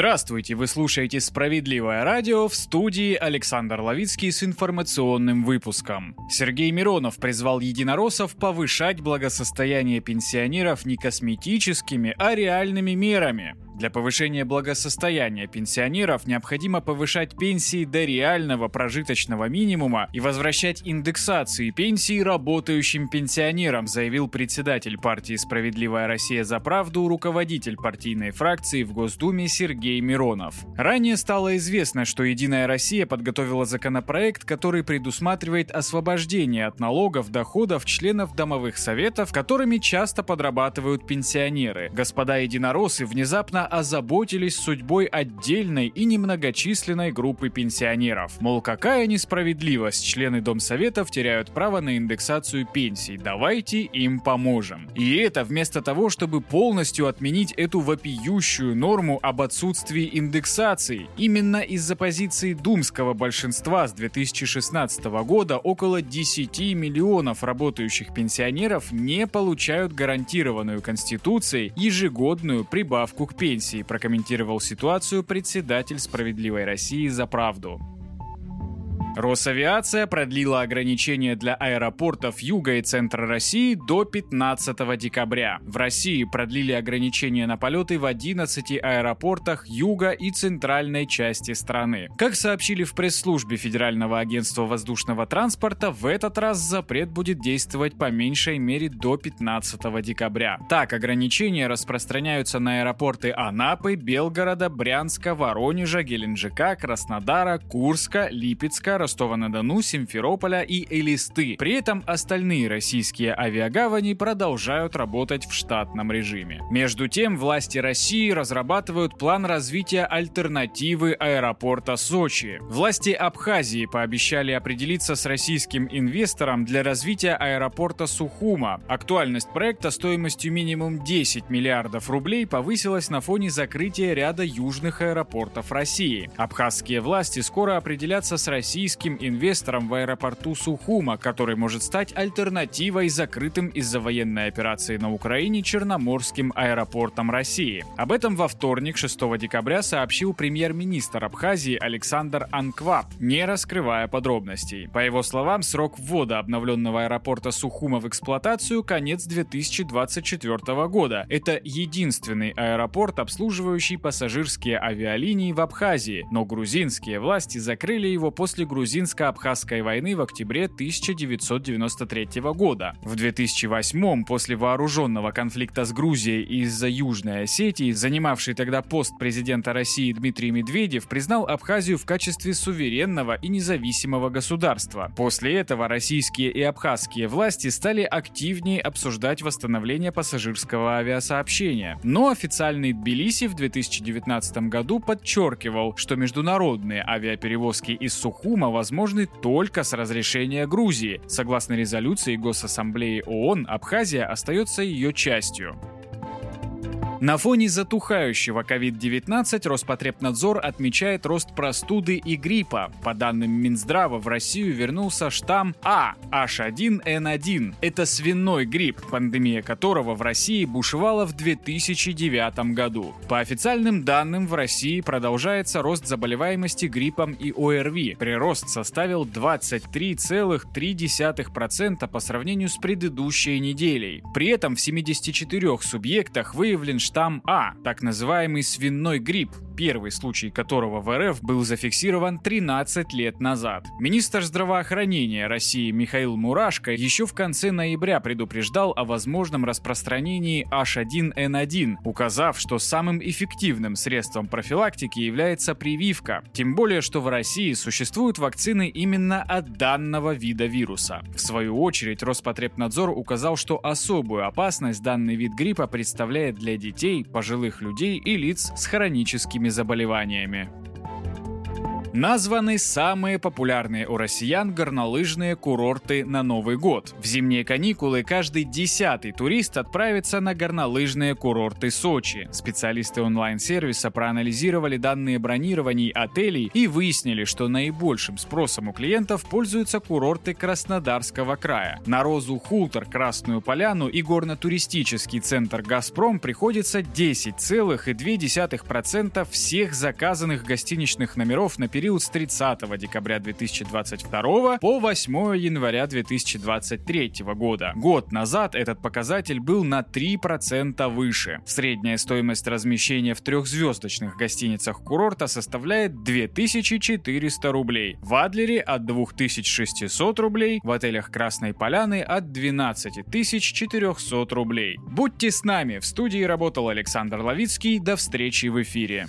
Здравствуйте, вы слушаете «Справедливое радио» в студии Александр Ловицкий с информационным выпуском. Сергей Миронов призвал единороссов повышать благосостояние пенсионеров не косметическими, а реальными мерами. Для повышения благосостояния пенсионеров необходимо повышать пенсии до реального прожиточного минимума и возвращать индексации пенсий работающим пенсионерам, заявил председатель партии «Справедливая Россия за правду», руководитель партийной фракции в Госдуме Сергей Миронов. Ранее стало известно, что «Единая Россия» подготовила законопроект, который предусматривает освобождение от налогов доходов членов домовых советов, которыми часто подрабатывают пенсионеры. Господа единороссы внезапно озаботились судьбой отдельной и немногочисленной группы пенсионеров. Мол, какая несправедливость, члены Домсоветов теряют право на индексацию пенсий, давайте им поможем. И это вместо того, чтобы полностью отменить эту вопиющую норму об отсутствии индексации. Именно из-за позиции думского большинства с 2016 года около 10 миллионов работающих пенсионеров не получают гарантированную Конституцией ежегодную прибавку к пенсии пенсии, прокомментировал ситуацию председатель «Справедливой России за правду». Росавиация продлила ограничения для аэропортов Юга и Центра России до 15 декабря. В России продлили ограничения на полеты в 11 аэропортах Юга и Центральной части страны. Как сообщили в пресс-службе Федерального агентства воздушного транспорта, в этот раз запрет будет действовать по меньшей мере до 15 декабря. Так, ограничения распространяются на аэропорты Анапы, Белгорода, Брянска, Воронежа, Геленджика, Краснодара, Курска, Липецка, Ростова-на-Дону, Симферополя и Элисты. При этом остальные российские авиагавани продолжают работать в штатном режиме. Между тем, власти России разрабатывают план развития альтернативы аэропорта Сочи. Власти Абхазии пообещали определиться с российским инвестором для развития аэропорта Сухума. Актуальность проекта стоимостью минимум 10 миллиардов рублей повысилась на фоне закрытия ряда южных аэропортов России. Абхазские власти скоро определятся с российским российским инвестором в аэропорту Сухума, который может стать альтернативой закрытым из-за военной операции на Украине Черноморским аэропортом России. Об этом во вторник, 6 декабря, сообщил премьер-министр Абхазии Александр Анквап, не раскрывая подробностей. По его словам, срок ввода обновленного аэропорта Сухума в эксплуатацию конец 2024 года. Это единственный аэропорт, обслуживающий пассажирские авиалинии в Абхазии, но грузинские власти закрыли его после грузинского грузинско-абхазской войны в октябре 1993 года. В 2008 после вооруженного конфликта с Грузией из-за Южной Осетии, занимавший тогда пост президента России Дмитрий Медведев признал Абхазию в качестве суверенного и независимого государства. После этого российские и абхазские власти стали активнее обсуждать восстановление пассажирского авиасообщения. Но официальный Тбилиси в 2019 году подчеркивал, что международные авиаперевозки из Сухума возможны только с разрешения Грузии. Согласно резолюции Госассамблеи ООН, Абхазия остается ее частью. На фоне затухающего COVID-19 Роспотребнадзор отмечает рост простуды и гриппа. По данным Минздрава, в Россию вернулся штамм А H1N1. Это свиной грипп, пандемия которого в России бушевала в 2009 году. По официальным данным, в России продолжается рост заболеваемости гриппом и ОРВИ. Прирост составил 23,3% по сравнению с предыдущей неделей. При этом в 74 субъектах выявлен штамм А, так называемый свиной грипп, первый случай которого в РФ был зафиксирован 13 лет назад. Министр здравоохранения России Михаил Мурашко еще в конце ноября предупреждал о возможном распространении H1N1, указав, что самым эффективным средством профилактики является прививка. Тем более, что в России существуют вакцины именно от данного вида вируса. В свою очередь, Роспотребнадзор указал, что особую опасность данный вид гриппа представляет для детей, пожилых людей и лиц с хроническими заболеваниями. Названы самые популярные у россиян горнолыжные курорты на Новый год. В зимние каникулы каждый десятый турист отправится на горнолыжные курорты Сочи. Специалисты онлайн-сервиса проанализировали данные бронирований отелей и выяснили, что наибольшим спросом у клиентов пользуются курорты Краснодарского края. На Розу Хултер, Красную Поляну и горно-туристический центр «Газпром» приходится 10,2% всех заказанных гостиничных номеров на период с 30 декабря 2022 по 8 января 2023 года. Год назад этот показатель был на 3% выше. Средняя стоимость размещения в трехзвездочных гостиницах курорта составляет 2400 рублей, в Адлере от 2600 рублей, в отелях Красной Поляны от 12400 рублей. Будьте с нами, в студии работал Александр Ловицкий, до встречи в эфире.